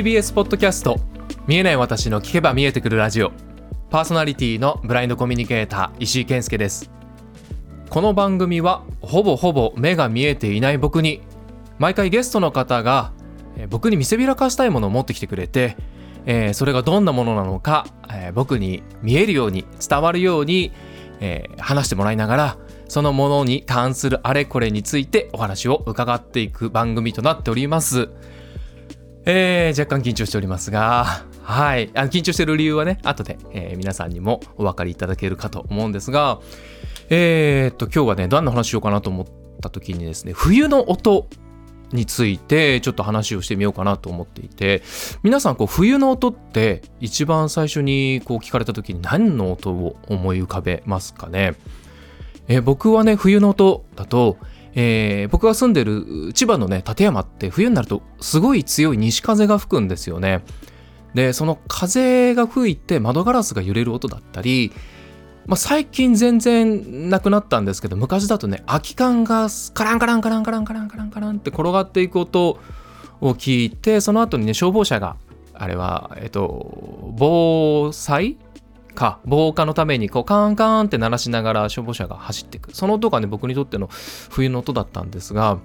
TBS ポッドキャスト見えない私の聞けば見えてくるラジオパーソナリティのブラインドコミュニケーター石井健介ですこの番組はほぼほぼ目が見えていない僕に毎回ゲストの方が僕に見せびらかしたいものを持ってきてくれて、えー、それがどんなものなのか、えー、僕に見えるように伝わるように、えー、話してもらいながらそのものに関するあれこれについてお話を伺っていく番組となっております。えー、若干緊張しておりますが、はい。あの緊張してる理由はね、後で、えー、皆さんにもお分かりいただけるかと思うんですが、えー、っと、今日はね、どんな話しようかなと思った時にですね、冬の音についてちょっと話をしてみようかなと思っていて、皆さん、こう、冬の音って一番最初にこう聞かれた時に何の音を思い浮かべますかね？えー、僕はね、冬の音だと、えー、僕が住んでる千葉のね館山って冬になるとすごい強い西風が吹くんですよね。でその風が吹いて窓ガラスが揺れる音だったり、まあ、最近全然なくなったんですけど昔だとね空き缶がカランカランカランカランカランカランカランって転がっていく音を聞いてその後にね消防車があれはえっと防災か防火のためにこうカーンカーンって鳴らしながら消防車が走っていくその音がね僕にとっての冬の音だったんですが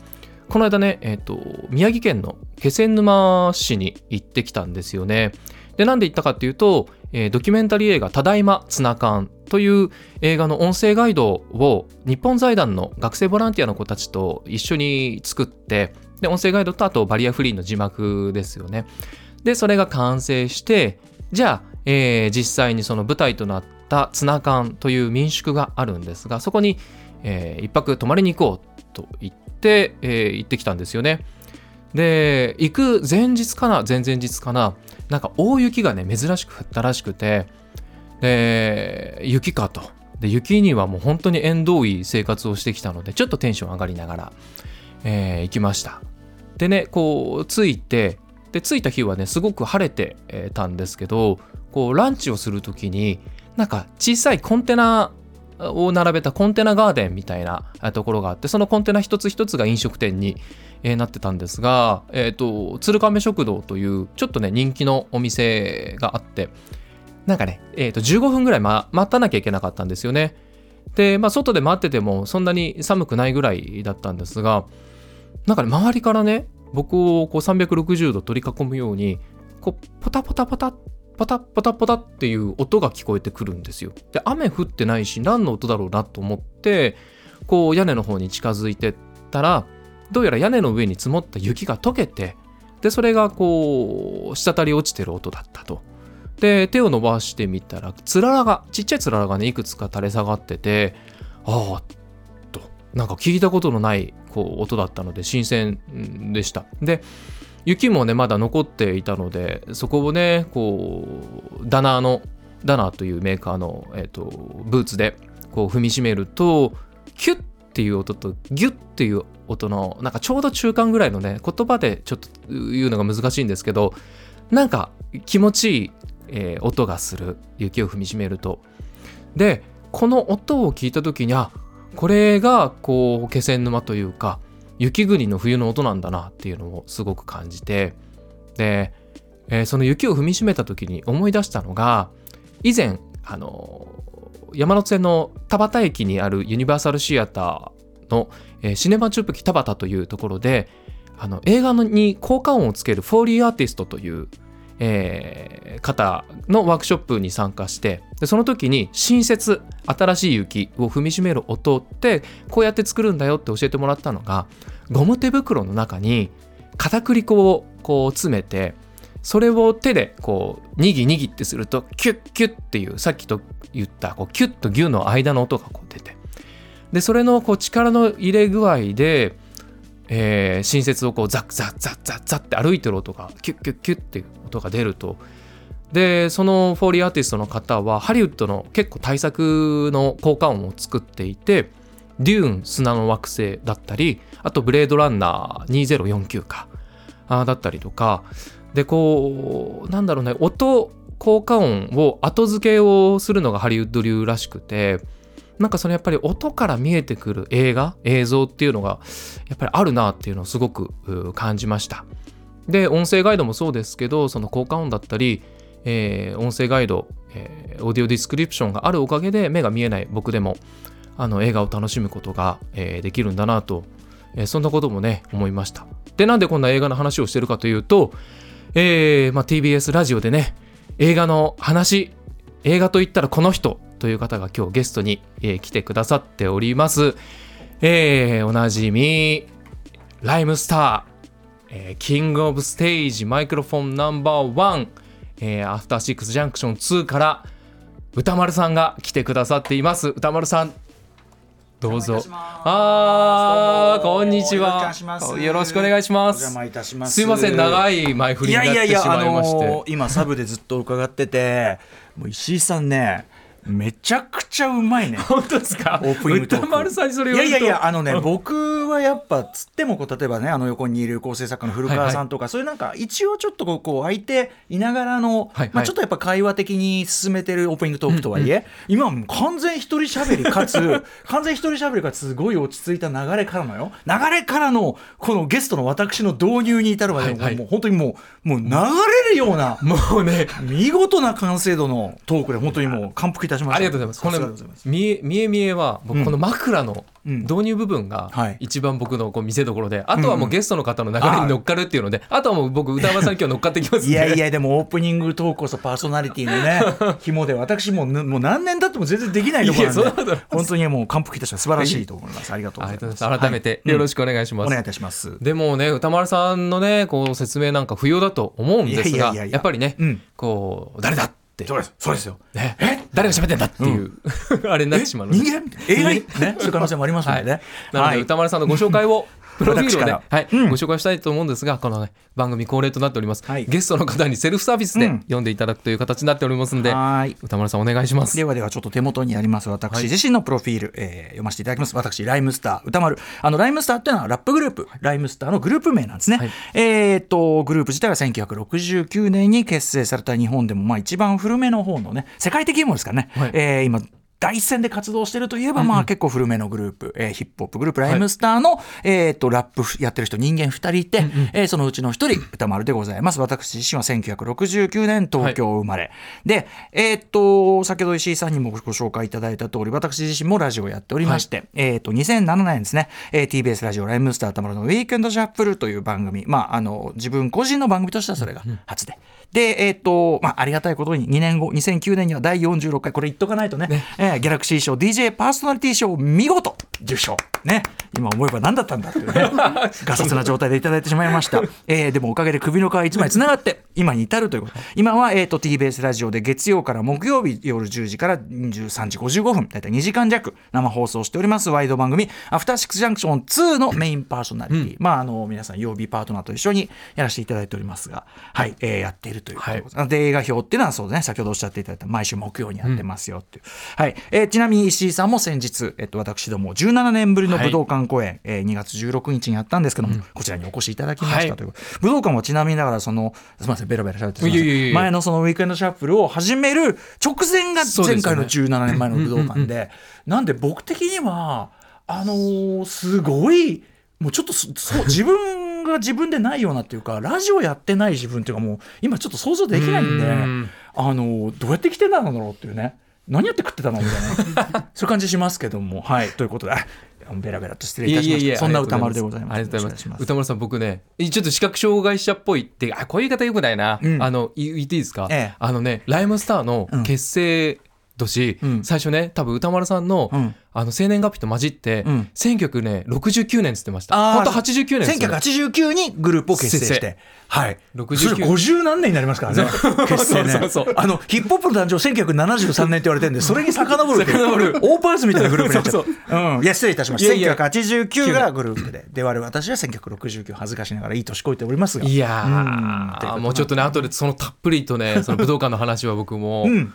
この間ね、えーと、宮城県の気仙沼市に行ってきたんですよね。でなんで行ったかっていうと、えー、ドキュメンタリー映画「ただいまツナ缶」という映画の音声ガイドを日本財団の学生ボランティアの子たちと一緒に作ってで音声ガイドとあとバリアフリーの字幕ですよね。でそれが完成してじゃあえー、実際にその舞台となったツナ缶という民宿があるんですがそこに、えー、一泊泊まりに行こうと言って、えー、行ってきたんですよね。で行く前日かな前々日かななんか大雪がね珍しく降ったらしくてで雪かとで雪にはもう本当に縁遠い生活をしてきたのでちょっとテンション上がりながら、えー、行きましたでねこう着いてで着いた日はねすごく晴れてたんですけどこうランチをする時になんか小さいコンテナを並べたコンテナガーデンみたいなところがあってそのコンテナ一つ一つが飲食店になってたんですが、えーと、鶴亀食堂というちょっとね人気のお店があってなんかね、えー、と15分ぐらい、ま、待たなきゃいけなかったんですよね。で、まあ、外で待っててもそんなに寒くないぐらいだったんですがなんかね周りからね僕をこう360度取り囲むようにこうポタポタポタってパタパタパタっていう音が聞こえてくるんですよ。で雨降ってないし何の音だろうなと思ってこう屋根の方に近づいてったらどうやら屋根の上に積もった雪が溶けてでそれがこう滴り落ちてる音だったと。で手を伸ばしてみたらつららがちっちゃいつららがねいくつか垂れ下がっててああとなんか聞いたことのないこう音だったので新鮮でした。で雪もねまだ残っていたのでそこをねこうダナーのダナーというメーカーの、えーと、ブーツでこう踏みしめるとキュッっていう音とギュッっていう音のなんかちょうど中間ぐらいのね言葉でちょっと言うのが難しいんですけどなんか気持ちいい、えー、音がする雪を踏みしめると。でこの音を聞いた時にあこれがこう気仙沼というか雪国の冬の音なんだなっていうのをすごく感じてで、えー、その雪を踏みしめた時に思い出したのが以前あの山手線の田端駅にあるユニバーサルシアターの、えー、シネマ・チュプキ・タバタというところであの映画に効果音をつけるフォーリーアーティストというえー、方のワークショップに参加してでその時に新雪新しい雪を踏みしめる音ってこうやって作るんだよって教えてもらったのがゴム手袋の中に片栗粉をこう詰めてそれを手でこうにぎにぎってするとキュッキュッっていうさっきと言ったこうキュッとギュの間の音がこう出てでそれのこう力の入れ具合でえー、新雪をこうザッザッザッザッザッって歩いてる音がキュッキュッキュッって音が出ると。でそのフォーリーアーティストの方はハリウッドの結構大作の効果音を作っていてデューン砂の惑星だったりあとブレードランナー2049かあだったりとか。でこうなんだろうね音効果音を後付けをするのがハリウッド流らしくてなんかそのやっぱり音から見えてくる映画映像っていうのがやっぱりあるなっていうのをすごく感じました。で音声ガイドもそうですけどその効果音だったり、えー音声ガイド、えー audio description があるおかげで目が見えない僕でもあの映画を楽しむことが、えーできるんだなと、えーそんなこともね思いました。でなんでこんな映画の話をしてるかというと、えーまあ、TBS ラジオでね映画の話映画といったらこの人という方が今日ゲストに、えー来てくださっております、えーおなじみライムスター、えー King of Stage microphone number one、えーアフターシックスジャンクション2から歌丸さんが来てくださっています。歌丸さんどうぞ。あーこんにちは。よろしくお願いします。ます。すいません長い前振りになってしまいまして。あのー今サブでずっと伺ってて、もう石井さんね、めちゃくちゃうまいね。本当ですか？オープニングトーク。歌丸さんにそれいやいやいや、あのね、僕はやっぱ、つってもこう、例えばね、あの横にいる構成作家の古川さんとか、そういうなんか、一応ちょっとこう、こう相手いながらの、はいはい。まあちょっとやっぱ会話的に進めてるオープニングトークとはいえ、今はもう完全一人喋りかつ、完全一人喋りかつ、すごい落ち着いた流れからのよ。流れからの、このゲストの私の導入に至るまで、はいはい。もう本当にもう、もう流れるような、もうね。見事な完成度のトークで、本当にもう感服いたしました。ありがとうございます。この見え見え見えは僕うんこの枕のうん導入部分がはい一番僕のこう見せ所で、あとはもうゲストの方の流れに乗っかるっていうので、あとはもう僕歌丸さんに今日乗っかってきます。いやいや、でもオープニングトークこそパーソナリティのね、紐で、私ももう何年経っても全然できないところなで、本当にもう感服いたします。素晴らしいと思います。ありがとうあございます。改めてよろしくお願いします。お願いいたします。でもね歌丸さんのねこう説明なんか不要だと思うんですがいやっぱりね、うんこう誰だってそうです。そうですよ。ね、誰が喋ってんだっていう、あれになってしまうので人間 ?AI? ね、そういう可能性もありますのでね。なので、歌丸さんのご紹介を、プロフィールをね、はい、うん。ご紹介したいと思うんですが、このね、番組恒例となっております。はい。ゲストの方にセルフサービスでうん。読んでいただくという形になっておりますので、はーい。歌丸さんお願いします。ではではちょっと手元にあります私自身のプロフィール、えー読ませていただきます。私ライムスター。歌丸。あのライムスターっていうのはラップグループ。ライムスターのグループ名なんですね、はい。えーっとグループ自体は1969年に結成された日本でもまあ一番古めの方のね世界的にもですからね、はい。えー今第一線で活動してるといえば、まあ結構古めのグループ、えーヒップホップグループライムスターの、えーっとラップやってる人人間2人いて、えーそのうちの1人歌丸でございます。私自身は1969年東京生まれ、でえーっと先ほど石井さんにもご紹介いただいた通り私自身もラジオをやっておりまして、えーっと2007年ですね、えー TBS ラジオライムスター歌丸のウィークエンドシャッフルという番組。まああの自分個人の番組としてはそれが初で。で、えーっと、まあ、ありがたいことに2年後、2009年には第46回、これ言っとかないとね、えーギャラクシー賞 DJ パーソナリティ賞見事受賞。ね。今思えば何だったんだっていうね、ガサツな状態でいただいてしまいました。えーでもおかげで首の皮一枚つながって、今に至るということ。今は、えーっと、TBS ラジオで月曜から木曜日夜10時から23時55分、だいたい2時間弱生放送しておりますワイド番組、アフターシックスジャンクション2のメインパーソナリティ。まあ、あの、皆さん曜日パートナーと一緒にやらせていただいておりますが、はい、えーやっているということでござい。で、映画表っていうのはそうね、先ほどおっしゃっていただいた毎週木曜にやってますよっていう。はい。えーちなみに石井さんも先日、えっと、私ども17年ぶりの武道館公演、えー2月16日にやったんですけども、こちらにお越しいただきました、はいという。ことで武道館はちなみにながら、その、すみません、ベラベラ喋ってすみ前のそのウィークエンドシャッフルを始める直前が前回の17年前の武道館で、なんで僕的には、あのーすごい、もうちょっとそ自分が自分でないようなっていうかラジオやってない自分っていうかもう今ちょっと想像できないんでうん。あのどうやって来てたんだろうっていうね。何やって食ってたのみたいな。そういう感じしますけども。はい。ということで。あベラベラと失礼いたしました。そんな歌丸でございます。ありがとうございます。歌丸さん僕ねちょっと視覚障害者っぽいってあこういう言い方よくないな、うん。あのい言っていいですか、ええ。あのねライムスターのうん。結成年、うん最初ね多分歌丸さんの,、うんあの生年月日と混じって、うん1969年っつってました本当89年ですよ1989にグループを結成して、はい。69それ50何年になりますからね。結成ね。そうそうあの、ヒップホップの誕生1973年って言われてるんで、それに遡る。遡るオーパーツみたいなグループになっちゃそうう。うん。いや、失礼いたしました。いやいや1989がグループで。で、我々私は1969恥ずかしながらいい年こいておりますが。いやうんということーもうちょっとね後でそのたっぷりとねその武道館の話は僕も、うん。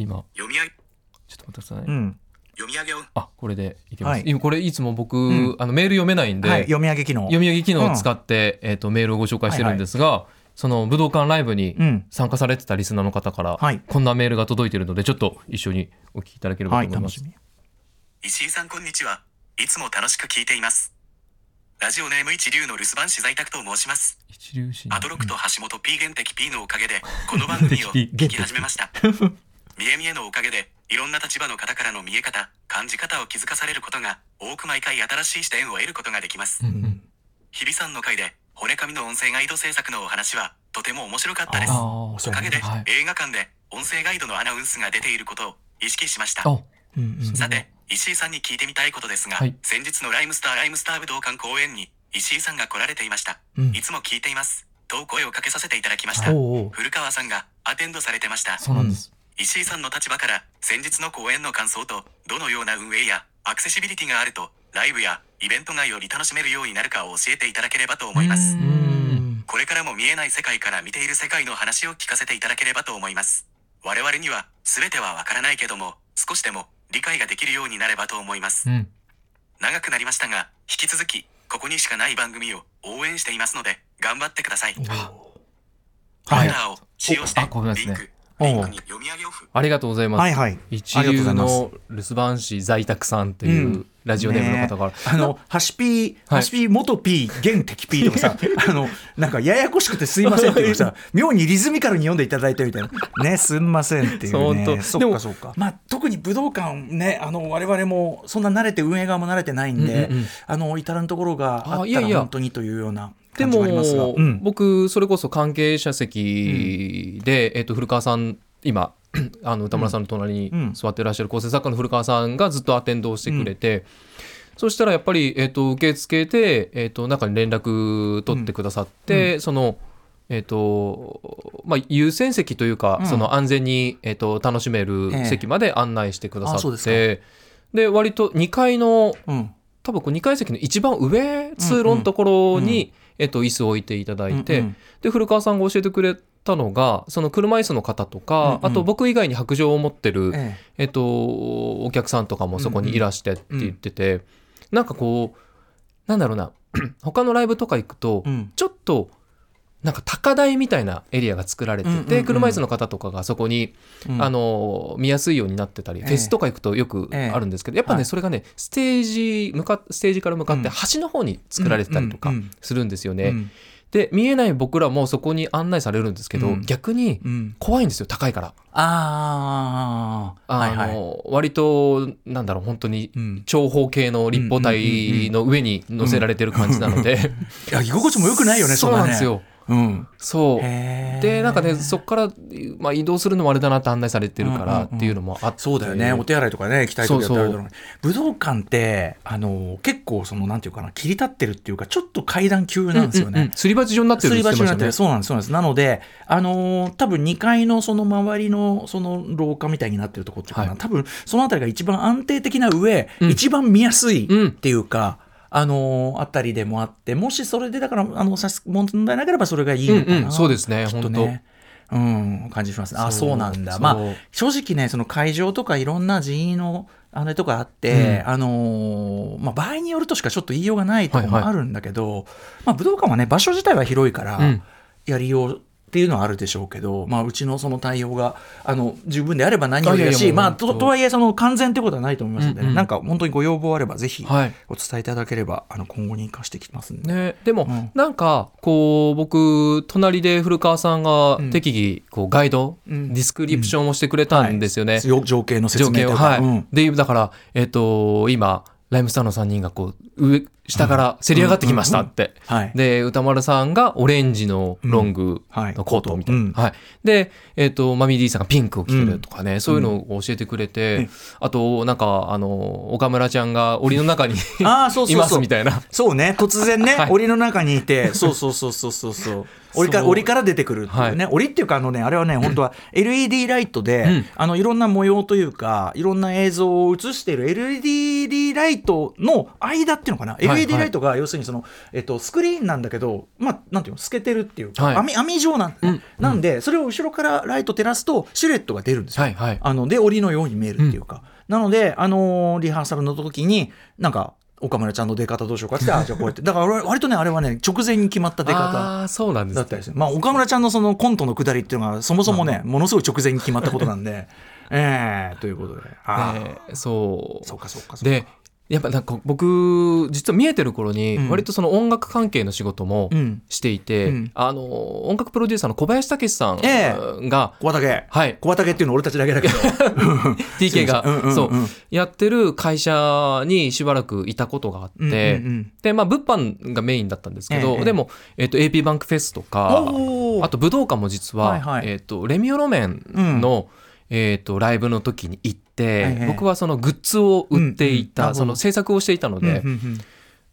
今読み上げちょっと待ってくださいね、うん。読み上げをあこれでいけます、はい今これいつも僕、んあのメール読めないんで、はい。読み上げ機能。読み上げ機能を使って、えー、とメールをご紹介してるんですが、その武道館ライブにうん参加されてたリスナーの方から、はいこんなメールが届いているのでちょっと一緒にお聞きいただければはい。と思います。楽しみ。石井さんこんにちはいつも楽しく聞いていますラジオネーム一流の留守番師在宅と申します。一流シアトロクと橋本 P 原的 P のおかげで、この番組を 聞き始めました。見え見えのおかげで、いろんな立場の方からの見え方、感じ方を気づかされることが、多く毎回新しい視点を得ることができます。日比さんの回で、骨紙の音声ガイド制作のお話は、とても面白かったです。あおかげで、はい映画館で音声ガイドのアナウンスが出ていることを意識しました。あうんうんさて、石井さんに聞いてみたいことですが、はい先日のライムスターライムスター武道館公演に石井さんが来られていました。うんいつも聞いています。と声をかけさせていただきました。おうおう古川さんがアテンドされてました。そうなんです、石井さんの立場から先日の公演の感想とどのような運営やアクセシビリティがあるとライブやイベントがより楽しめるようになるかを教えていただければと思います。これからも見えない世界から見ている世界の話を聞かせていただければと思います。我々には全てはわからないけども少しでも理解ができるようになればと思います。う。ん。長くなりましたが引き続きここにしかない番組を応援していますので頑張ってください。はいフォルダーを使用してリンクリンクに読み上げオフ。ありがとうございます、はいはい。一ありがとう流ございます。の留守番師在宅さんっていううん。ラジオネームの方から、ねあの、ハシピー、はい。ハシピー元 P、現敵 P とかさ、あの、なんかややこしくてすいませんっていうさ、妙にリズミカルに読んでいただいてみたいな。ね、すんませんっていうそうね。本当でもそっか。そっか。まあ、特に武道館ね、あの、我々もそんな慣れて、運営側も慣れてないんで、うんうんうん。あの、至らんところがあったら本当にというような。で感じはありますが。も、うん。僕それこそ関係者席で、えっと古川さん今 あの歌村さんの隣にうん。座ってらっしゃる構成作家の古川さんがずっとアテンドをしてくれて、そしたらやっぱり、えっと受け付けて、えっと中に連絡取ってくださって、そのえっとまあ、優先席というか、うん。その安全に、えっと楽しめるええ。席まで案内してくださって、で割と2階のうん。多分こう2階席の一番上通路のところに、うんえっと、椅子を置いていただいて、うんうん。で古川さんが教えてくれたのがその車椅子の方とか、うんうん。あと僕以外に白状を持ってる、ええ。っと、お客さんとかもそこにいらしてって言ってて、なんかこうなんだろうな 他のライブとか行くと、えうん。ちょっとなんか高台みたいなエリアが作られてて、車椅子の方とかがそこにうんあの見やすいようになってたり、ええフェスとか行くとよくあるんですけど、やっぱね、はいそれがねステージ向かステージから向かってうん端の方に作られてたりとかするんですよね。うんで見えない僕らもそこに案内されるんですけど、うん逆にうん。怖いんですよ高いから。ああ。の割となんだろう本当にうん。長方形の立方体の上に乗せられてる感じなので、いや、居心地も良くないよね、そうなんです。よ。うん。そう。でなんかねそこから、まあ、移動するのもあれだなって案内されてるからっていうのもあって、そうだよね。お手洗いとかね、行きたい時だってあるだろうねそう武道館って、あの、結構その、なんていうかな、切り立ってるっていうか、ちょっと階段急なんですよね。すり鉢状になってるすり鉢になってる。そうなんです、そうなんです。なので、あのー多分2階のその周りのその廊下みたいになってるとこっていうかな、はい。多分そのあたりが一番安定的な上、うん。一番見やすいうんっていうか、あのーあたりでもあって、もしそれでだから、あの、問題なければそれがいいのかな。うんうんそうですねきっとね。うん、感じしますね。あ、そうなんだ。まあ、正直ね、その会場とかいろんな人員のあれとかあって、うんあのーまあ、場合によるとしかちょっと言いようがないところもはいはいあるんだけど、まあ、武道館はね、場所自体は広いから、うんやりようっていうのはあるでしょうけど、まあ、うちのその対応があの十分であれば何よりだし、まあ、ととはいえその完全ってことはないと思いますので、ね。うんうんなんか本当にご要望あればぜひはい。お伝えいただければ、あの今後に生かしていきますんで。ね、でも、うん。なんかこう僕隣で古川さんがうん。適宜こうガイド、うん。ディスクリプションをしてくれたんですよね。よ情景の説情景を、明とか。はい。うん。でだから、えっと今ライムスターの3人がこう上下からせり上がってきましたって。はい。で宇多丸さんがオレンジのロングはい。のコートみた。いな、うん。はい、で、えっとマミー D さんがピンクを着てるとかね、そういうのを教えてくれて、うんあとなんかあの岡村ちゃんが檻の中に ああ、そういまそう。そう。すみたいな。そうね、突然ね、はい。檻の中にいて、そうそうそうそうそうそう。檻か檻から出てくるっていうね、檻っていうかあのねあれはね本当は LED ライトで、うん。あのいろんな模様というかいろんな映像を映している LED ライトの間っていうのかな、い LED ライトが要するにその、えっと、スクリーンなんだけどまあなんていうの透けてるっていうか、はい。網網状なんだね、うんなんでそれを後ろからライト照らすとシルエットが出るんですよ、はいはい。あので檻のように見えるっていうか、なので、あのーリハーサルの時になんか岡村ちゃんの出方どうしようかって あじゃあこうやって。だから俺割とねあれはね直前に決まった出方そうなんだったりする。まあ岡村ちゃんのそのコントのくだりっていうのがそもそもね、ものすごい直前に決まったことなんで。ええということで。ああ、ねそう。そうかそうかそうか。でやっぱなんか僕実は見えてる頃にうん。割とその音楽関係の仕事もうん。していて、うん。あの音楽プロデューサーの小林武史さんえが、小畑。はい。小畑っていうの俺たちだけだけど。TK が、うんうんうんそう。やってる会社にしばらくいたことがあって、うんうんうん。でまあ物販がメインだったんですけど、ええでも、えっと AP バンクフェスとかあと武道館も実は、はいはい。えっとレミオロメンの、えっとライブの時に行って、ええ僕はそのグッズを売っていた、うんうんその制作をしていたので、うんうんうん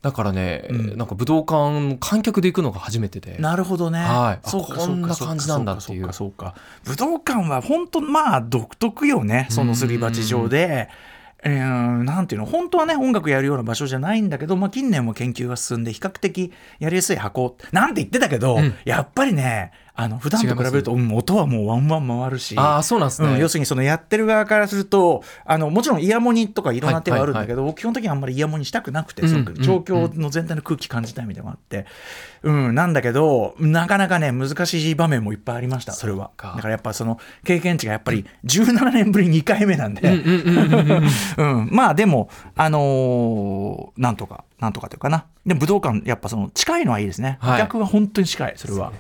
だからね、うんなんか武道館観客で行くのが初めてで。なるほどね。はいあそうかこんな感じなんだっていうそうかそうかそうか武道館は本当まあ独特よね。そのすり鉢状で。えーなんていうの本当はね音楽やるような場所じゃないんだけど、まあ、近年も研究が進んで比較的やりやすい箱なんて言ってたけど、うんやっぱりねあの普段と比べると、うん音はもうワンワン回るし。ああそうなんですね、うん、要するにそのやってる側からするとあのもちろんイヤモニとかいろんな手はあるんだけど、僕基本的にあんまりイヤモニしたくなくて、うん状況の全体の空気感じたいみたいなのがあって、うん、なんだけどなかなかね難しい場面もいっぱいありましたそれは。かだからやっぱその経験値がやっぱり17年ぶり2回目なんで、まあでも、あのーなんとか、なんとかというかな。でも武道館、やっぱその近いのはいいですね。はい。お客が本当に近い、それは。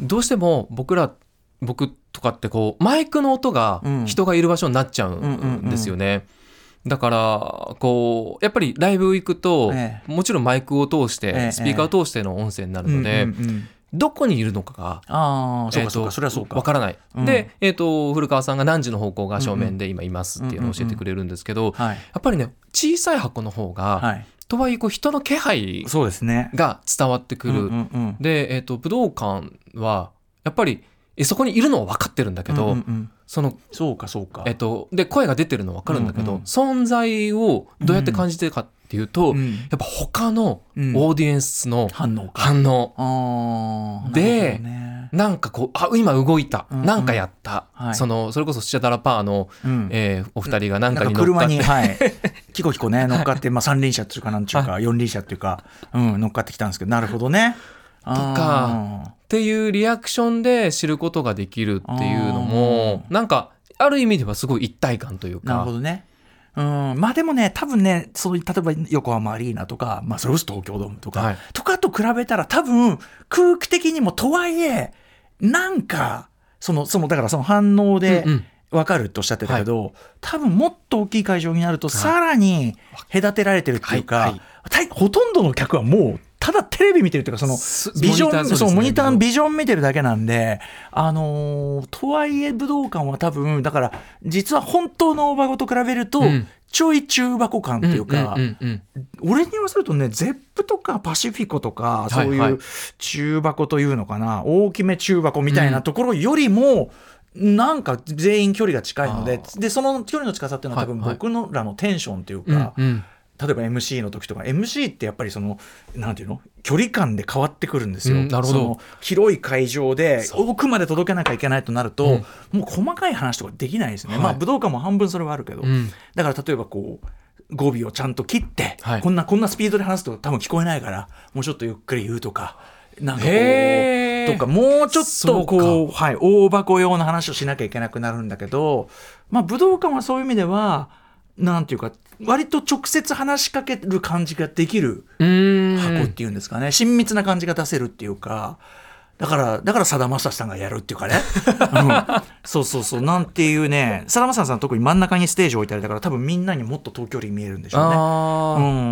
どうしても僕ら僕とかってこうマイクの音がうん人がいる場所になっちゃううんですよね。だからこうやっぱりライブ行くと、えもちろんマイクを通して、ええスピーカーを通しての音声になるので、うんうんうんどこにいるのかがああ、そうかそれはそうか。わからない。うんで、えー、と古川さんが何時の方向が正面で今いますっていうのを教えてくれるんですけど、はい。やっぱりね小さい箱の方が、はい。とはいえこう人の気配そうですね。が伝わってくる。うんうんうん。で、えー、と武道館はやっぱりえそこにいるのは分かってるんだけど、うんうんうん。そのそうかそうか。えっと、で声が出てるの分かるんだけど、うんうん存在をどうやって感じてるかっていうと、うん。やっぱ他のうん。オーディエンスの反応か。反応。でね。なんかこうあ今動いた、うんうん。なんかやった、はい。そのそれこそスチャダラパーの、うん。えーお二人がなんかに乗っかってか車に、はい。キコキコね、乗っかって、まあ三輪車っていうか、なんちゅうか、四輪車っていうか、うん、乗っかってきたんですけど、なるほどね。とかっていうリアクションで知ることができるっていうのもなんかある意味ではすごい一体感というか。なるほどね。うん、まあでもね、多分ね、そういう、例えば横浜アリーナとか、まあそれこそ東京ドームとか、はい。とかと比べたら多分空気的にもとはいえ、なんか、その、その、だからその反応でうんうん分かるっておっしゃってたけど、多分もっと大きい会場になるとさらに隔てられてるっていうか、ほとんどの客はもう、ただテレビ見てるっていうか、そのすビジョン、モニね。そう、モニターのビビジョン見てるだけなんで、あのーとはいえ武道館は多分、だから、実は本当の大箱と比べると、うん。ちょい中箱感っていうか、うんうんうん俺に言わせるとね、ゼップとかパシフィコとか、そういはい。はいう中箱というのかな、大きめ中箱みたいなところよりも、なんか全員距離が近いのであ、で、その距離の近さっていうのは多分僕のらのテンションっていううんか、うん。例えば MC の時とか MC ってやっぱりそのなんていうの？距離感で変わってくるんですよ、うんなるほど。その広い会場で奥まで届けなきゃいけないとなると、うん。もう細かい話とかできないですね、はい。まあ武道館も半分それはあるけど、うん。だから例えばこう語尾をちゃんと切って、はい。こんなこんなスピードで話すと多分聞こえないからもうちょっとゆっくり言うとかなんかこうとかもうちょっとこそううはい、大箱用の話をしなきゃいけなくなるんだけど、まあ、武道館はそういう意味ではなんていうか割と直接話しかける感じができる箱っていうんですかね、親密な感じが出せるっていうか。だからだからさだまさしさんがやるっていうかね、うん。そうそうそう。なんていうねさだまさしさん特に真ん中にステージ置いてある。だから多分みんなにもっと遠距離に見えるんでしょうね。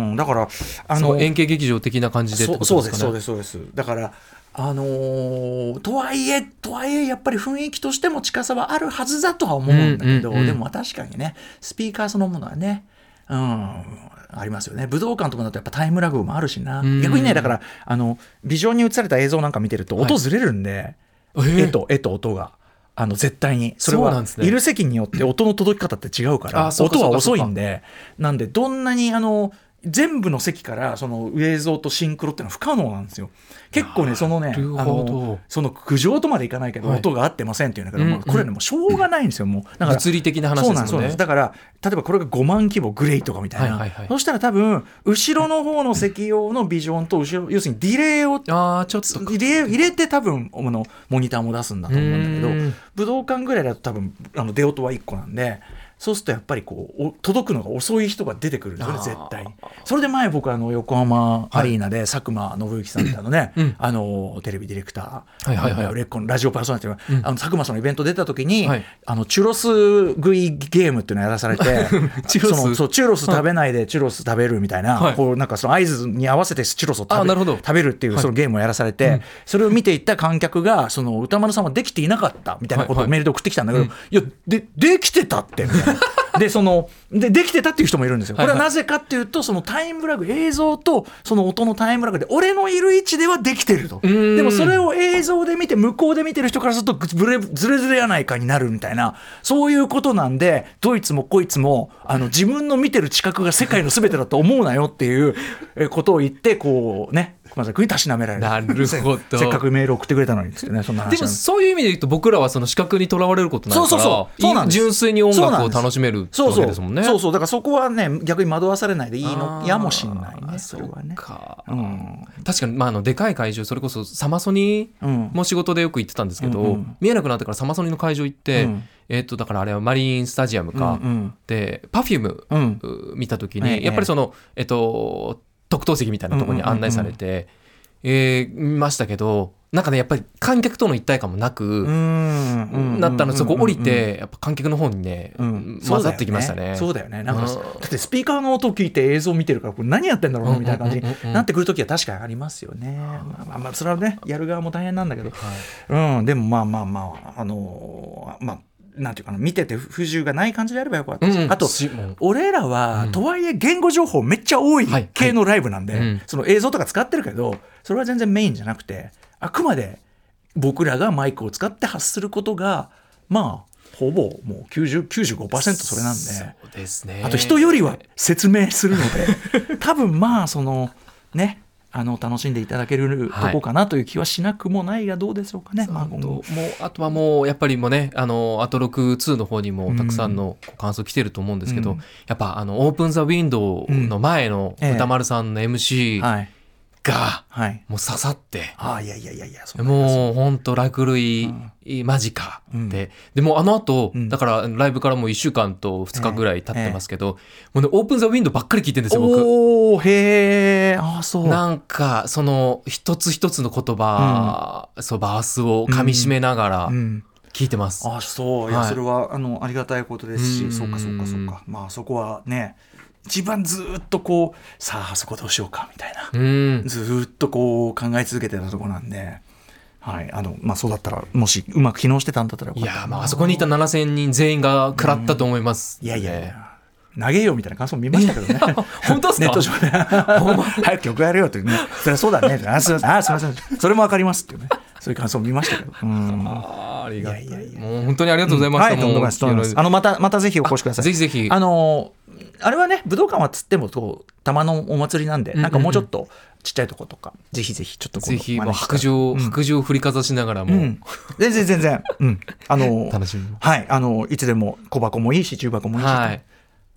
うん、だからあそう円形劇場的な感じでってそうことそうですかね。ですそうですそうです。だからあのーとはいえとはいえやっぱり雰囲気としても近さはあるはずだとは思うんだけど、うんうんうん。でも確かにねスピーカーそのものはねうんありますよね。武道館とかだとやっぱタイムラグもあるしな、うん。逆にねだからあのビジョンに映された映像なんか見てると音ずれるんで、えー。絵と絵と音が。あの絶対に。それはいる席によって音の届き方って違うから音は遅いんでなんでどんなにあの全部の席からその映像とシンクロっていうのは不可能なんですよ。結構ねそのねあのその苦情とまでいかないけど、はい。音が合ってませんっていうんだけど、うんこれねもうしょうがないんですよもう。だから物理的な話ですね。だから例えばこれが5万規模グレイとかみたいな、はいはいはい。そしたら多分後ろの方の席用のビジョンと後ろ要するにディレイをああちょっと入れ入れて多分あのモニターも出すんだと思うんだけどうん。武道館ぐらいだと多分あの出音は1個なんでそうするとやっぱりこうお届くのが遅い人が出てくるんですよね絶対に。それで前僕あの横浜アリーナで佐久間信之さんってあのね、うん。あのテレビディレクター、はいはいはい。レッコンラジオパーソナリティの,、あの佐久間さんのイベント出た時に、はい。あのチュロス食いゲームっていうのやらされて チュロス。そうチュロス食べないでチュロス食べるみたいな、はい。こうなんかその合図に合わせてチュロスを食べる食べるっていうそのゲームをやらされて、それを見ていった観客がその歌丸さんはできていなかったみたいなことはいはい。をメールで送ってきたんだけど、いやでできてたってみたいな。でそのでできてたっていう人もいるんですよ。これはなぜかっていうとそのタイムラグ映像とその音のタイムラグで俺のいる位置ではできてると。んでもそれを映像で見て向こうで見てる人からするとずれずれやないかになるみたいなそういうことなんでどいつもこいつもあの自分の見てる知覚が世界の全てだと思うなよっていうえことを言ってこうね熊崎君にたしなめられる。なるほど。せ せっかくメール送ってくれたのにですねそんな話でもそういう意味で言うと僕らはその視覚にとらわれることないからそうそうそう。そう純粋に音楽を楽しめるってわそうそうけですもんね。そうそう。だからそこはね逆に惑わされないでいいのやもしんないねそれはね。うか。うん。確かに、まあ、あのでかい会場それこそサマソニうん。も仕事でよく行ってたんですけど、うんうん。見えなくなってからサマソニの会場行って、うん。えっとだからあれはマリンスタジアムか、うんで Perfume うん。見た時に、ええ。やっぱりその、えっと、特等席みたいなところに案内されて、えー見ましたけどなんかねやっぱり観客との一体感もなく、うんなったのでそこ降りてやっぱ観客の方にね、うん。混ざってきましたね。そうだよね。なんかうん。だってスピーカーの音聞いて映像見てるからこれ何やってんだろうなみたいな感じ。になってくる時は確かにありますよね。まあまあまあそれはねやる側も大変なんだけど。うん。でもまあまあまああのーまあなんていうかな見てて不自由がない感じであればよかったし、うん。あと俺らは、うん。とはいえ言語情報めっちゃ多いはい。系のライブなんで、はい。うんその映像とか使ってるけどそれは全然メインじゃなくてあくまで僕らがマイクを使って発することがまあほぼもう90 95%それなんで。そうですね。あと人よりは説明するので 多分まあそのねあの楽しんでいただけるとこかなという気はしなくもないがどうでしょうかね。まああと今後。もうあとはもうやっぱりもうねあのアトロク2の方にもたくさんの感想来てると思うんですけど、うん。やっぱあのオープンザウィンドウの前の歌丸さんの MC はいがはい。もう刺さって、ああいやいやいやいやもう本当落類間近うん。で、でもあの後、うん。だからライブからもう1週間と2日ぐらい経ってますけど、もうねオープンザウィンドウばっかり聞いてるんですよ僕。おおへえああそう。なんかその一つ一つの言葉、そうバースを噛み締めながらうん。聞いてます。あそう。いや、はい。それはあのありがたいことですし、うん。そうかそうかそうか。まあそこはね一番ずーっとこうさああそこどうしようかみたいな、うんずーっとこう考え続けてたとこなんで。はい、あのまあそうだったらもしうまく機能してたんだったらいやまああそこにいた7000人全員が食らったと思います、いやいやいや、投げようみたいな感想見ましたけどね。本当ですか？ネット上で。早く曲やれよって、ね、そりゃそうだね。あ、すみません。あ、すみません。それもわかりますっていうね。そういう感想を見ましたけど。うん。あーありがたいいやいやいやもう本当にありがとうございました、はい、とんでもないです。とんでもあの、また、またぜひお越しください。ぜひぜひあの、あれはね、武道館はつっても、こう、玉のお祭りなんで、なんかもうちょっとちっちゃいとことか、ぜひぜひ、ちょっとぜひ白状、うん。白状を振りかざしながらも、うん。全然全然。うん。あの、楽しみはい、あの、いつでも小箱もいいし、中箱もいいし、はい。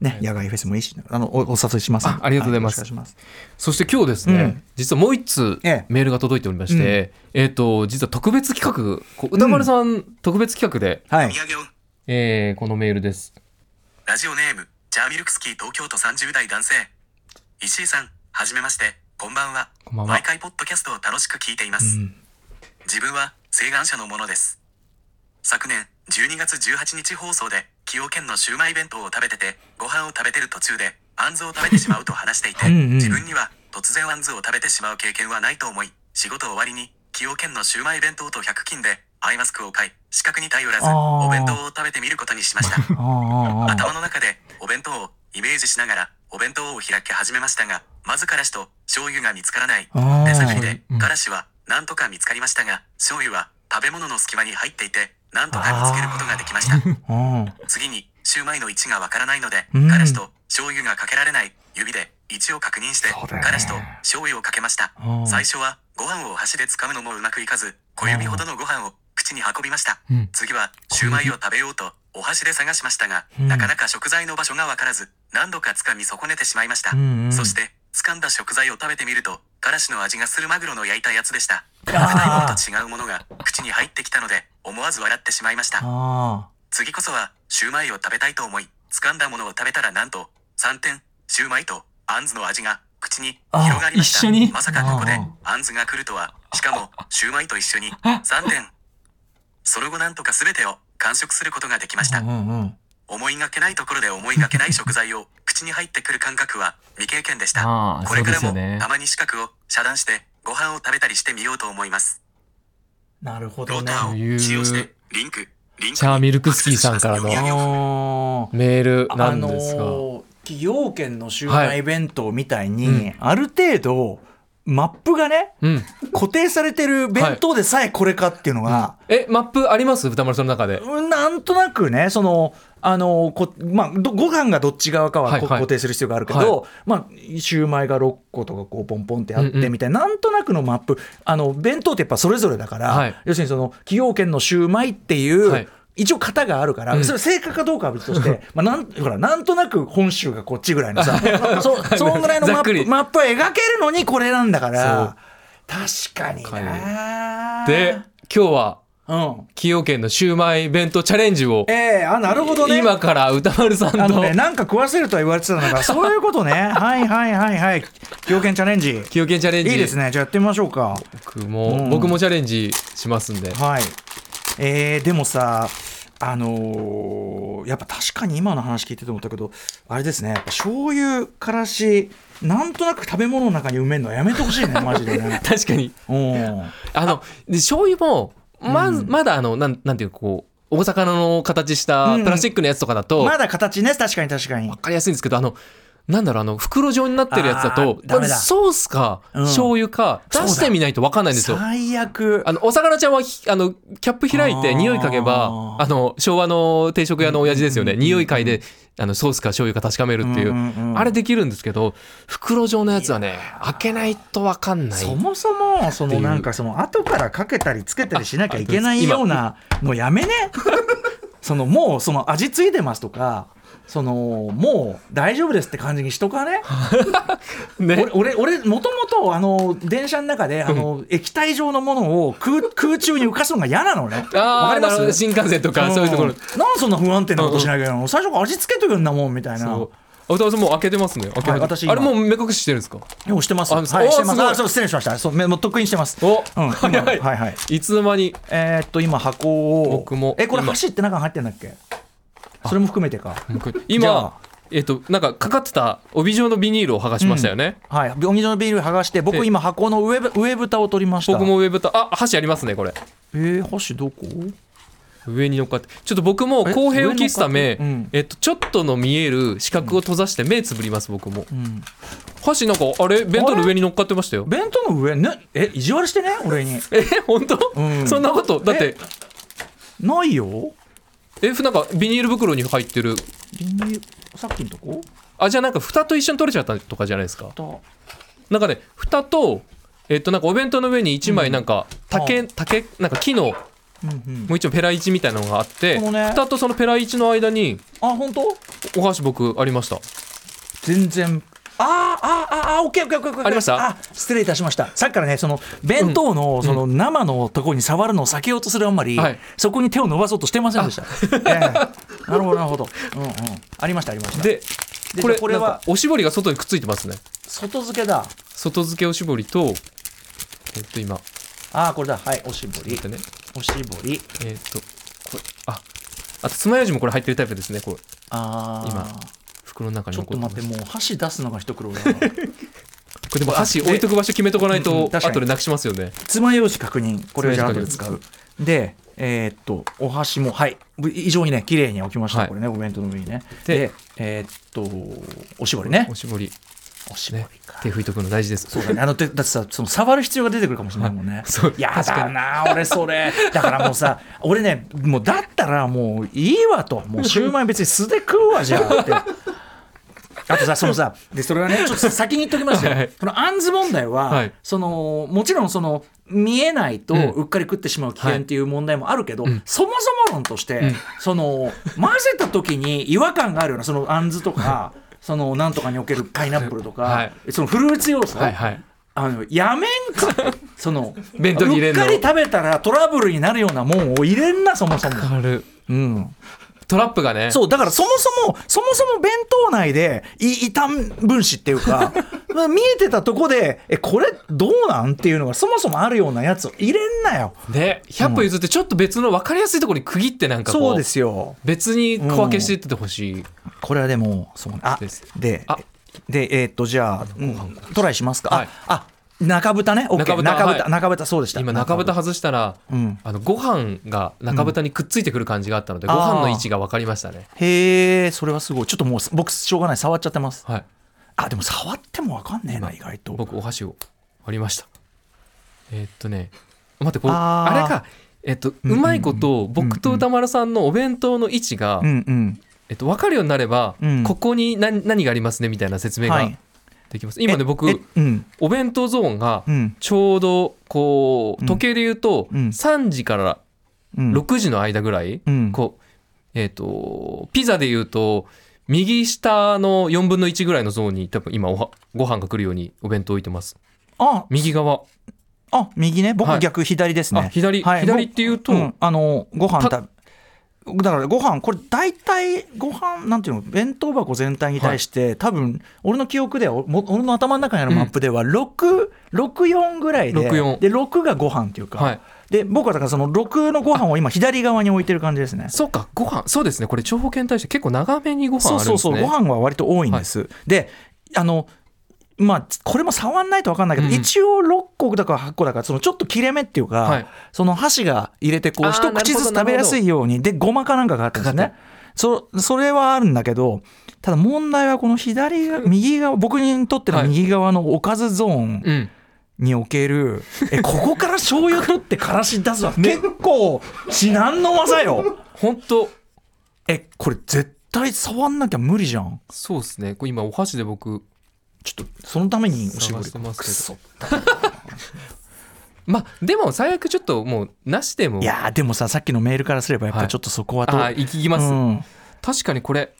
ね、野外フェスもいいし、あの、おお誘いします。あありがとうございます。そして今日ですね、うん。実はもう一通ええ。メールが届いておりまして、えっ、と実は特別企画こう歌丸さん、特別企画で、はい。お土。産を。えーこのメールです。ラジオネームジャーミルクスキー東京都30代男性石井さんはじめまして。こんばんは。こんばんは。毎回ポッドキャストを楽しく聞いています、うん。自分は請願者のものです。昨年12月18日放送で崎陽軒のシウマイ弁当を食べててご飯を食べてる途中であんずを食べてしまうと話していてうんうん。自分には突然あんずを食べてしまう経験はないと思い仕事終わりに崎陽軒のシウマイ弁当と100均でアイマスクを買い視覚に頼らずお弁当を食べてみることにしました。頭の中でお弁当をイメージしながらお弁当を開き始めましたがまずからしと醤油が見つからない。手探りでうん。からしはなんとか見つかりましたが醤油は食べ物の隙間に入っていてなんとか見つけることができました。あ次にシューマイの位置がわからないのでうん。からしと醤油がかけられない指で位置を確認してからしと醤油をかけました。うん最初はご飯を箸で掴むのもうまくいかず小指ほどのご飯を口に運びました。うん。次はシューマイを食べようとお箸で探しましたが、うん。なかなか食材の場所がわからず何度か掴み損ねてしまいました、うんうん。そして掴んだ食材を食べてみるとからしの味がするマグロの焼いたやつでした。普段ものと違うものが口に入ってきたので思わず笑ってしまいました。あ次こそはシューマイを食べたいと思い掴んだものを食べたらなんと3点シューマイとあんずの味が口にあ広がりました。まさかここでああんずが来るとは。しかもシューマイと一緒に3点その後なんとか全てを完食することができました。うんうん思いがけないところで思いがけない食材を口に入ってくる感覚は未経験でした。これからもたまに視覚を遮断してご飯を食べたりしてみようと思います。なるほどね。ローターを使用してリンクリンクチャーミルクスキーさんからのメールなあんですが、のー崎陽軒のシウマイ弁当みたいに、はいうん。ある程度マップがねうん。固定されてる弁当でさえこれかっていうのが、えマップあります？歌丸さんの中で。うんなんとなくねそのあのこまあ、どご飯がどっち側かはこはいはい。固定する必要があるけど、はまあ、シューマイが6個とかこうポンポンってあっうんうん。てみたいな、なんとなくのマップ。あの弁当ってやっぱそれぞれだから、はい。要するにその崎陽軒のシューマイっていう、はい一応型があるから、うんそれ正確かどうかは別として、まあ、なんほらなんとなく本州がこっちぐらいのさ そそのぐらいのマップマップは描けるのにこれなんだから確かになで今日はうん崎陽軒のシウマイ弁当チャレンジをええあなるほどね今から歌丸さんとあのね、なんか食わせるとは言われてたのが、そういうことね。はいはいはいはい。狂犬チャレンジ。崎陽軒チャレンジいいですね。じゃあやってみましょうか。僕も、うん僕もチャレンジしますんではい。えー、でもさ、あのーやっぱ確かに今の話聞いてて思ったけど、あれですね、やっぱ醤油、からし、なんとなく食べ物の中に埋めるのはやめてほしいね、マジでね。確かにうん。あので醤油もまず、まだあのなんなんていうかこうお魚の形したうんプラスチックのやつとかだと、まだ形ね、確かに確かにわ。かりやすいんですけどあのなんだろうあの袋状になってるやつだとあーダメだ。ソースかうん。醤油か出してみないと分かんないんですよ。最悪。あのお魚ちゃんはひあのキャップ開いて匂い嗅げばあの昭和の定食屋の親父ですよね、匂い嗅いであのソースか醤油か確かめるっていう,、うんうんうんあれできるんですけど袋状のやつはね開けないと分かんない。そもそもそのなんかその後からかけたりつけたりしなきゃいけないようなのやめね。そのもうその味ついてますとかそのもう大丈夫ですって感じにしとかね。ね。俺俺俺もともとあの電車の中であの液体状のものを空 空中に浮かすのが嫌なのね。わああなかります？るほど。新幹線とかそういうところ。んなんでそんな不安定なことしなきゃいけないの？最初から味付けとくんだもんみたいな。そう。あ歌丸さんもう開けてますね。開けはいあれもう目隠ししてるんですか？でもしてます。あはいおしてます。あそう失礼しました。そうめもうとっくにしてます。お、うん今早い、はいはい。いつの間に？えーっと今箱を僕もえこれ今。箸って中に入ってんだっけ？それも含めてか。今あ。えっとなんかかかってた帯状のビニールを剥がしましたよね、はい。病気のビール剥がして僕で今箱の上ぶ上蓋を取りました。僕も上蓋あ箸ありますねこれ。えー、箸どこ？上に乗っかって。ちょっと僕も公平を期すため、上に乗っかって？うん。えっと、ちょっとの見える視覚を閉ざして目つぶります僕も。うん。箸なんかあれ？弁当の上に乗っかってましたよ。弁当の上？ね？え意地悪してね？俺に。え本当、うん。そんなこと？だってないよえなんかビニール袋に入ってる。ビニールさっきのとこ？あじゃあなんか蓋と一緒に取れちゃったとかじゃないですか。となんかね蓋とえっとなんかお弁当の上に1枚なんか竹、あ竹なんか木のうんうん。もう一応ペライチみたいなのがあって、ね。蓋とそのペライチの間にあ本当？お箸僕ありました。全然あーあーあーあーオッケーオッケーオッケーオッケー。ありました？あ失礼いたしました。さっきからねその弁当のその生のところに触るのを避けようとするあんまり、はい。そこに手を伸ばそうとしてませんでした、ええ。なるほどなるほど、うんうん、ありましたありました。ででこれこれは？おしぼりが外にくっついてますね。外付けだ。外付けおしぼりとえっと今。ああこれだ。はいおしぼり。待ってね。おしぼり。えっとこれああと爪楊枝もこれ入ってるタイプですねこれ。ああ今袋の中にちょっと待ってもう箸出すのが一苦労だな。これでも箸あ置いとく場所決めとかないと後でなくしますよね。爪楊枝確認。これをじゃあ後で使う。でえーっとお箸もはい。異常にね綺麗に置きました、はい。これねお弁当の上にね。ででえーっとおしぼりね。おしぼり。おしぼりね。か、手拭いとくの大事です。そうだね。あの手だってさその触る必要が出てくるかもしれないもんね。そう。やだな俺それ。だからもうさ俺ねもうだったらもういいわと。もうシューマイ別に素で食うわじゃあってあとさそのさでそれはね ちょっと先に言っときますよ、はい。このあんず問題は、はい。そのもちろんその見えないとうっかり食ってしまう危険っていう問題もあるけど、ん。そもそも論として、ん。その混ぜた時に違和感があるようなそのあんずとかそのなんとかにおけるパイナップルとか、はい。そのフルーツ要素、はいはい。あのやめんか。その弁当にうっかり食べたらトラブルになるようなもんを入れんなそもそも、ある。うん、トラップがねそう、だからそもそも、そもそも弁当内で、い異端分子っていうか、まあ見えてたとこで、え、これどうなんっていうのがそもそもあるようなやつを入れんなよ。で100歩譲ってちょっと別の分かりやすいところに区切ってなんかこうそうですよ。別に小分けしていっててほしい、これはでも、そうね。あです、であ、で、えーっと、じゃあ、うんトライしますか？はいあ、あ、中豚ね？オッケー。中豚中豚、はい中豚、そうでした。今中豚外したら、うんあのご飯が中豚にくっついてくる感じがあったので、ご飯の位置が分かりましたねへえ、それはすごい。ちょっともう、僕、しょうがない。触っちゃってます。はいあ、でも触ってもわかんねえな、意外と。僕お箸を割りましたえーっとね待ってこうあれかえっと、うまいこと僕と歌丸さんのお弁当の位置が、うんうん。えっと、分かるようになれば、うんここに何何がありますねみたいな説明がはいできます、今ねえ僕えうん。お弁当ゾーンがうん。ちょうどこううん時計で言うとうん3時からうん。6時の間ぐらい、うん。こうえっ、とピザで言うと右下の4分の1ぐらいのゾーンに多分今おはご飯が来るようにお弁当置いてますあ、右側あ、右ね。はい僕逆左ですね。あ左はい左っていうと、うん、あのご飯たただからご飯これ大体ご飯なんていうの弁当箱全体に対して、多分俺の記憶では俺の頭の中にあるマップでは664ぐらいで64で6がご飯っていうか、はい。で僕はだからその6のご飯を今左側に置いてる感じですね。そうかご飯そうですね。これ長方形に対して結構長めにご飯あるんですね。そうそうそうご飯は割と多いんです。であのまあこれも触んないと分かんないけど、うん。一応6個だか8個だかそのちょっと切れ目っていうか、はい。その箸が入れてこう一口ずつ食べやすいようにでごまかなんかがあってですね。そそれはあるんだけどただ問題はこの左側右側僕にとっての右側のおかずゾーンうん。における、えここから醤油取ってからし出すわ。結構至難の技よ。本当。えこれ絶対触んなきゃ無理じゃん。そうですね。これ今お箸で僕ちょっとそのためにおしぼりまくそまあでも最悪ちょっともうなしでも。いやーでもささっきのメールからすればやっぱちょっとそこはと、あーいきます、うん。確かにこれ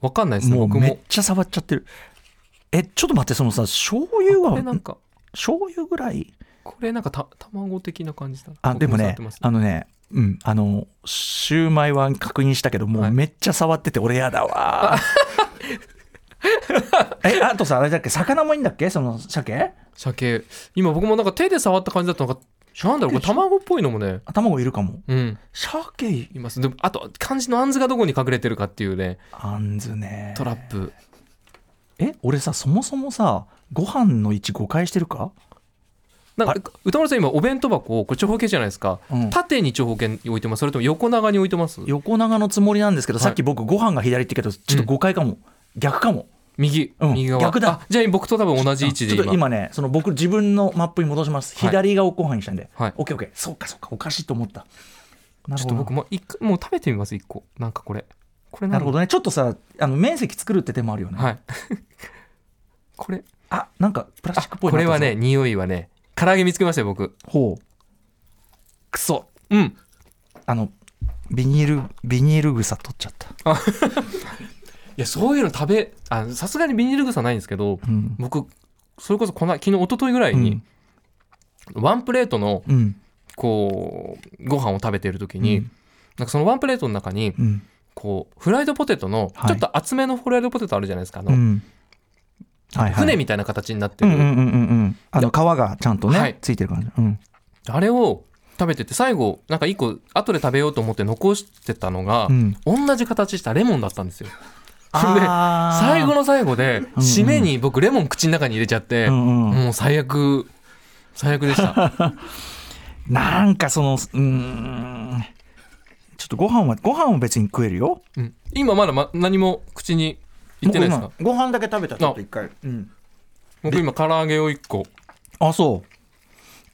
わかんないですねもう僕も。めっちゃ触っちゃってる。えちょっと待ってそのさ醤油はこれなんか。醤油ぐらい？これなんかた卵的な感じだ。あでもね僕触ってますあのねうんあのシューマイは確認したけどもはい。うめっちゃ触ってて俺やだわ えあとさあれだっけ魚もいいんだっけ？その鮭？鮭。今僕もなんか手で触った感じだったのがなんだろうこれ卵っぽいのもね。卵いるかも。うん。鮭。います。でもあと漢字のあんずがどこに隠れてるかっていうね。あんずね。トラップ。え俺さそもそもさご飯の位置誤解してるか？なんか歌丸さん今お弁当箱これ長方形じゃないですか、うん。縦に長方形に置いてます。それとも横長に置いてます？横長のつもりなんですけど、はい。さっき僕ご飯が左って言うけどちょっと誤解かも、逆かも。右、うん。右側。逆だ。あじゃあ僕と多分同じ位置でちょっと今。今ねその僕自分のマップに戻します、はい。左がご飯にしたんで、はい。オッケーオッケー。そうかそうか。おかしいと思った。なるほどちょっと僕ももう食べてみます一個。なんかこれ。これなるほどどね。ちょっとさあの面積作るって手もあるよね、はい。これ。あなんかプラスチックっぽいな。これはね匂いはね唐揚げ見つけましたよ僕。ほう。くそ。うん。あのビニールビニール草取っちゃった、い やそういうの食べあさすがにビニール草ないんですけどうん。僕それこそこの昨日一昨日ぐらいに、ワンプレートのうん。こうご飯を食べてる時に、うん。なんかそのワンプレートの中にうん。こうフライドポテトのはい。ちょっと厚めのフライドポテトあるじゃないですか、あのうん。はいはい。船みたいな形になってる、うんうんうんうんうん。あの皮がちゃんとね、はい。ついてる感じ。うん。あれを食べてて最後なんか一個後で食べようと思って残してたのが、うん。同じ形したレモンだったんですよ。で最後の最後でうん締めに僕レモン口の中に入れちゃって、うんうん。もう最悪最悪でした。なんかそのうーん。ちょっとご飯はご飯は別に食えるよ。うん。今まだ、ま、何も口にいってないですか？ご飯だけ食べたちょっと一回。うん。僕今唐揚げを1個。あそ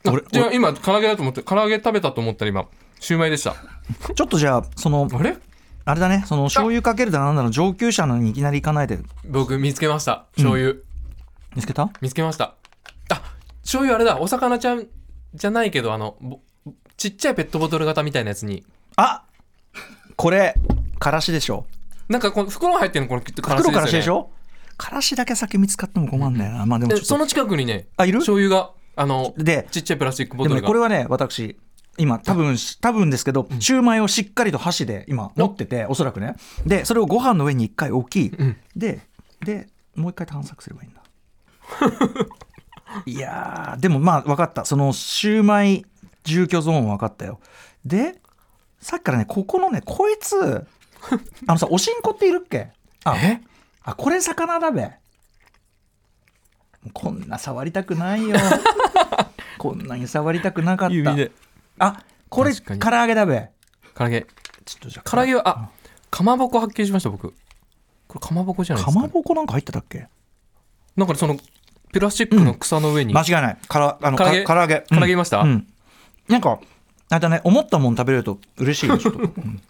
う。あ俺じゃあ今唐揚げだと思って唐揚げ食べたと思ったら今シューマイでした。ちょっとじゃあそのあれ？あれだね。その醤油かけるだなんだの上級者のにいきなり行かないで。僕見つけました。醤油、見つけた？見つけました。あ醤油あれだ。お魚ちゃんじゃないけどあのぼちっちゃいペットボトル型みたいなやつに。あ！これからしでしょ。なんかこの袋入ってるの？これきっとからし袋からしでしょ？からしだけ先見つかっても困るんだよな。まあでもその近くにねあいる？醤油があのでちっちゃいプラスチックボトルが。でもねこれはね私今多分多分ですけど、シューマイをしっかりと箸で今持ってておそらくね。でそれをご飯の上に一回置き、ん。ででもう一回探索すればいいんだ。いやーでもまあ分かった。そのシューマイ住居ゾーン分かったよ。でさっきからねここのねこいつ あのさおしんこっているっけ？あ。え？あこれ魚だべこんな触りたくないよ。こんなに触りたくなかった。指であこれかに。揚げだべ。唐揚げ。ちょっとじゃ唐揚げはあかまぼこ発見しました僕。これかまぼこじゃないでかすか。まぼこなんか入ってたっけ？なんかそのプラスチックの草の上に、間違いない。からあの唐揚げ？か唐揚げ。唐揚げいました？うん。うんなんかあれだね思ったもん食べれると嬉しいよちょ。っと、うん。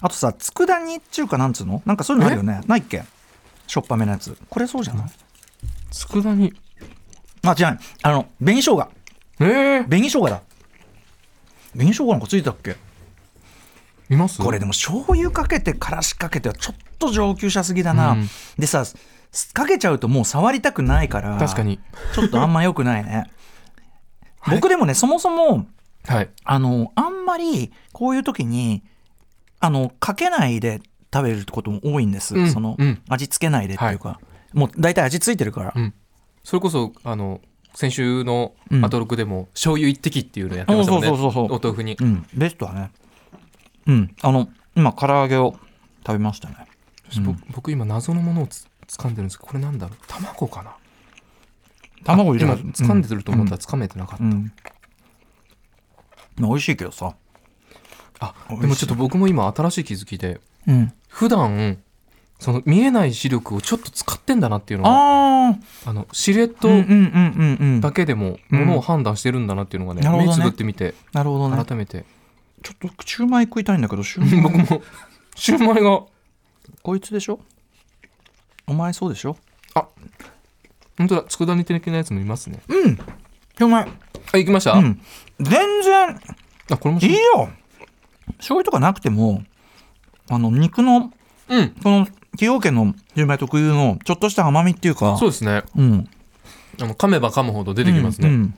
あとさ佃煮っていうかなんつうの？なんかそういうのあるよね。ないっけ？しょっぱめのやつ。これそうじゃない？佃煮。間違いないあの紅生姜えー、紅生姜だ。紅生姜なんかついてたっけ？います？これでも醤油かけてからしかけてはちょっと上級者すぎだな、うん。でさかけちゃうともう触りたくないから確かに。ちょっとあんま良くないね。僕でもねそもそもはい。あのあんまりこういう時にあのかけないで食べることも多いんです、うん。その、うん。味付けないでっていうか、もう大体味付いてるから、うん。それこそあの先週のうん。アトロクでも醤油一滴っていうのやってましたもんね、そうそうそうそう。お豆腐に。うん。ベストはね。うん。あの今唐揚げを食べましたね。僕僕今謎のものをつ掴んでるんですけどこれなんだろう。卵かな？卵入れ今ます掴んでると思ったら掴めてなかった、うん。まあ美味しいけどさ。あでもちょっと僕も今新しい気づきでうん。普段その見えない視力をちょっと使ってんだなっていうのがああのシルエットうんうんうんうんうん。だけでもうん。ものを判断してるんだなっていうのがね,、なるほどね。目つぶってみてなるほどね。改めて、ちょっとシューマイ食いたいんだけどシューマイ。僕もシューマイが。こいつでしょ？お前そうでしょ？本当だ。佃煮的なやつもいますね。うん。シューマイ。あ行きました、うん。全然。あこれもいいよ。醤油とかなくてもあの肉のうん。この崎陽軒のシューマイ特有のちょっとした甘みっていうかそうですね。うん。あの噛めば噛むほど出てきますね、うんうん。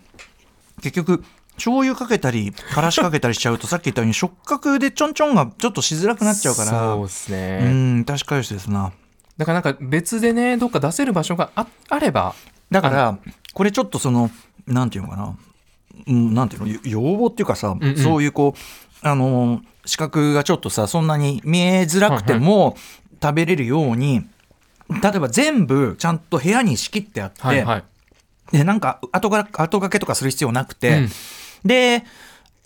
結局醤油かけたりからしかけたりしちゃうと さっき言ったように触覚でちょんちょんがちょっとしづらくなっちゃうから。そうですね、うん確かにですな。だからなんか別でねどっか出せる場所がああれば。だからこれちょっとそのなんていうのかな、うん、なんていうのよ要望っていうかさ、うんうん。そういうこうあの視覚がちょっとさそんなに見えづらくても食べれるように、例えば全部ちゃんと部屋に仕切ってあって、はいはい、でなんか後が後掛けとかする必要なくて、うん。で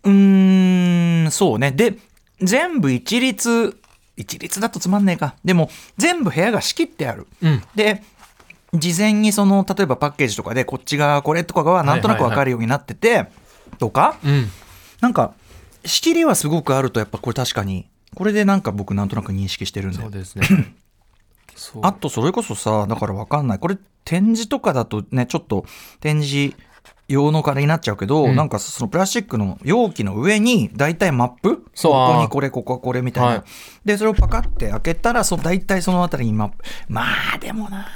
うーんそうね。で全部一律一律だとつまんねえか。でも全部部屋が仕切ってある。うん。で事前にその例えばパッケージとかでこっちがこれとかがなんとなく分かるようになってて、とかうん。なんか仕切りはすごくあるとやっぱこれ確かにこれでなんか僕なんとなく認識してるんで。そうですね。あとそれこそさだから分かんない。これ展示とかだとねちょっと展示用の金になっちゃうけど、うん。なんかそのプラスチックの容器の上に大体マップ？そう。ここにこれここはこれみたいな、はい。でそれをパカって開けたらそ大体そのあたりにマップ。まあでもな。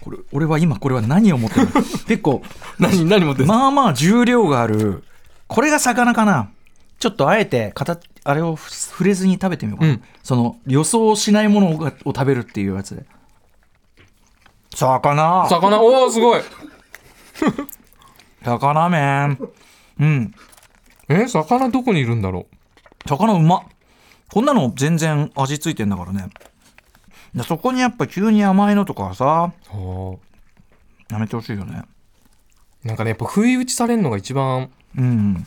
これ俺は今これは何を持ってるの？結構何何持ってんすかまあまあ重量がある。これが魚かなちょっとあえて形あれをふ触れずに食べてみようかな、うん。その予想しないものをを食べるっていうやつ。で魚。魚。おおすごい。魚麺。うん。え魚どこにいるんだろ魚うま。っこんなの全然味付いてんだからね。でそこにやっぱ急に甘いのとかはさやめてほしいよね。あなんかねやっぱ不意打ちされるのが一番うん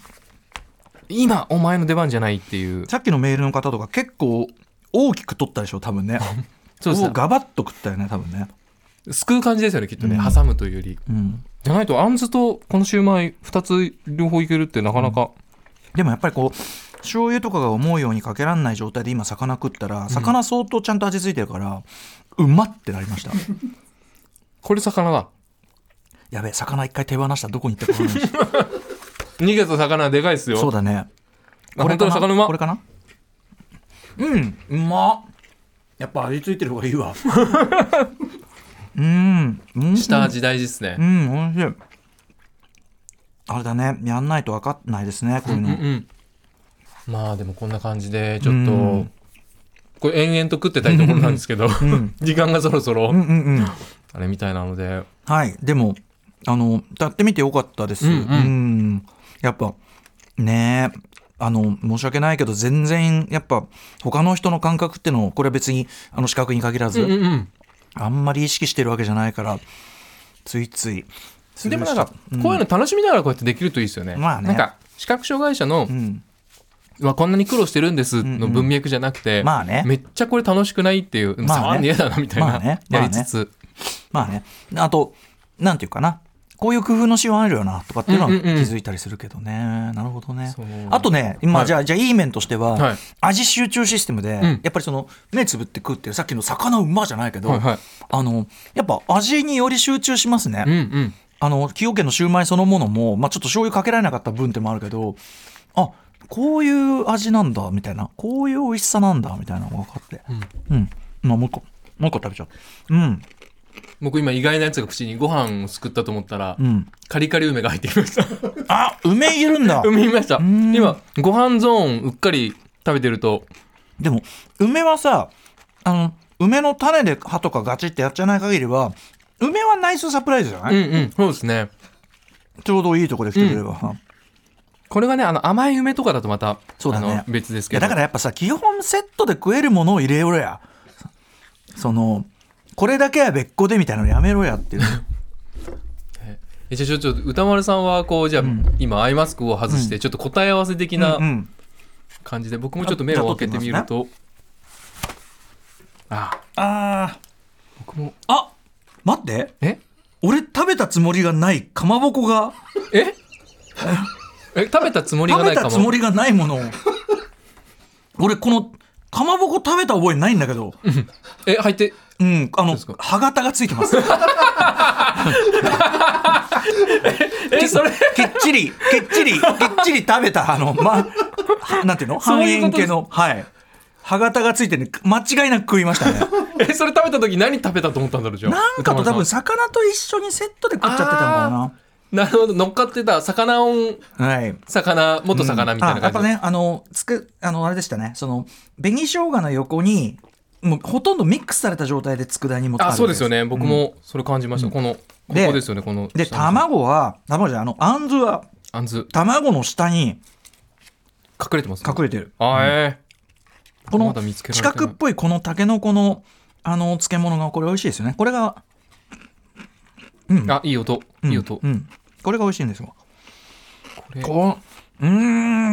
今お前の出番じゃないっていう。さっきのメールの方とか結構大きく取ったでしょ多分ね。そうですおガバッと食ったよね多分ね。すくう感じですよねきっとね、うん。挟むというより。うん。じゃないとあんずとこのシューマイ2つ両方いけるってなかなか、でもやっぱりこう醤油とかが思うようにかけらんない状態で今魚食ったら魚相当ちゃんと味付いてるから、うまってなりました。これ魚だ。やべえ魚一回手放した。らどこに行ったか分かんないし 逃げた魚でかいですよ。そうだね。あ本当に魚うま？これかな？うんうまっ。やっぱ味付いてる方がいいわ。うんうん。下味大事ですね。う、ん美味しい。あれだね。やんないと分かんないですねこういうの、うんうんまあでもこんな感じでちょっと、うん。これ延々と食ってたいところなんですけど、ん。時間がそろそろ、うんうんうん。あれみたいなので。はいでもあのやってみてよかったです。うんうん。ん。やっぱねえあの申し訳ないけど全然やっぱ他の人の感覚ってのをこれは別にあの視覚に限らず、うんうんあんまり意識してるわけじゃないからついついでもなんかこういうの楽しみながらこうやってできるといいですよね。まあね。なんか視覚障害者のう、ん。こんなに苦労してるんですんうんの文脈じゃなくて、まあね。めっちゃこれ楽しくないっていう、まあね。触んね嫌だなみたいな、まあね。まあね。やりつつ、まあね。あとなんていうかなこういう工夫のしようあるよなとかっていうのは気うんうんうん。づいたりするけどね、なるほどね。あとね今、はい。じゃあじゃあいい面としては、はい。味集中システムで、ん。やっぱりその目つぶって食ってるさっきの魚うまじゃないけど、はいはい。あのやっぱ味により集中しますね、うんうん。あの崎陽軒のシューマイそのものも、まあ、ちょっと醤油かけられなかった分ってもあるけどあこういう味なんだみたいな。こういう美味しさなんだみたいなのが分かって。うん、まあ、もう一個もう一個食べちゃう。うん僕今意外なやつが口にご飯をすくったと思ったら、うん。カリカリ梅が入ってきました。あ梅いるんだ。梅いました。ん。今ご飯ゾーンうっかり食べてるとでも梅はさあの梅の種で歯とかガチってやっちゃない限りは梅はナイスサプライズじゃない、うんうんそうですね。ちょうどいいとこで来てくれれば、いこれがねあの甘い梅とかだとまたそうだね。あの別ですけど。やだからやっぱさ基本セットで食えるものを入れようや。そのこれだけは別個でみたいなのやめろやっていう。えじゃあちょっと歌丸さんはこうじゃあ、今アイマスクを外してちょっと答え合わせ的なうんうん。感じで、僕もちょっと目を開けてみると。ああー。僕も。あ待って。え？俺食べたつもりがないかまぼこが。え？え食べたつもりが食べないかもたつもりがないものを。俺このかまぼこ食べた覚えないんだけど。え入ってうんあの歯型がついてます。えそれ。きっちりきっちりきっちり食べたあのまはなんていうの？半円形の。はい。歯型がついてね間違いなく食いましたね。えそれ食べた時何食べたと思ったんだろうじゃあなんかと多分魚と一緒にセットで食っちゃってたのかんな。るほど。乗っかってた魚音。なはい。魚元魚みたいな感じあやっぱねあのつくあのあれでしたね。その紅生姜の横にもうほとんどミックスされた状態で佃煮もあそうですよね。僕もそれ感じました、このこでこですよね。こので卵は卵じゃあのあんずはあんず。卵の下に隠れてます隠れてる。あえこのまだ見つけられてない。四角っぽいこのタケノコのあの漬物がこれ美味しいですよね。これがーあいい音。うん。いい音、うん。これが美味しいんですよ。これ。このうー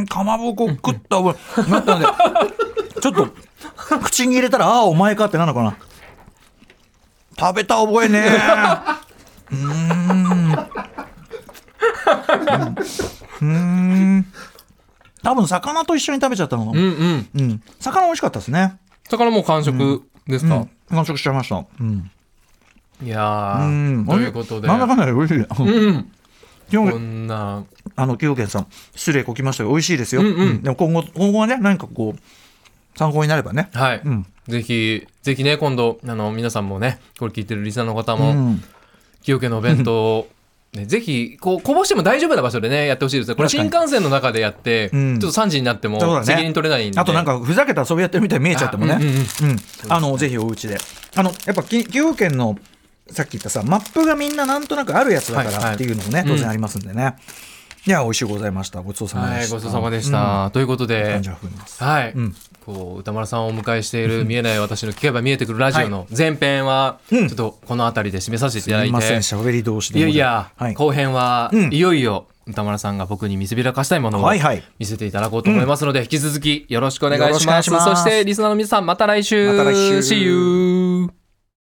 んかまぼこ食った覚え。なったんでちょっと 口に入れたらああお前かってなるのかな。食べた覚えねえ。うーん。うーん。多分魚と一緒に食べちゃったのうんうん。うん。魚美味しかったですね。魚もう完食ですか、うん。完食しちゃいました。うん。いやうん。ーということで。なんだかんだで美味しい。うん。基本こんな。あの崎陽軒さん失礼こきましたが美味しいですよ、うん。うん。でも今後今後はね何かこう参考になればね。はい、うん。ぜひぜひね今度あの皆さんもねこれ聞いてるリスナーの方も、うん。崎陽軒のお弁当を、ね、ぜひこうこぼしても大丈夫な場所でねやってほしいですねこれ新幹線の中でやって、うん。ちょっと3時になっても責任取れないんで。あとなんかふざけた遊びやってるみたいに見えちゃってもね。あのぜひお家で。あのやっぱき崎陽軒のさっき言ったさマップがみんななんとなくあるやつだからっていうのもね、当然ありますんでね、いや美味しゅうございました。ごちそうさまでした。はいごちそうさまでした、ということで。はい、うんこう歌丸さんをお迎えしている「見えない私の聞けば見えてくるラジオ」の前編はちうん。ょっとこの辺りで締めさせていただいて、すみません喋り通しでいやいや、はい、後編はうん。いよいよ歌丸さんが僕に見せびらかしたいものを見せていただこうと思いますので、引き続きよろしくお願いします。そしてリスナーの皆さんまた来週。また来週。See you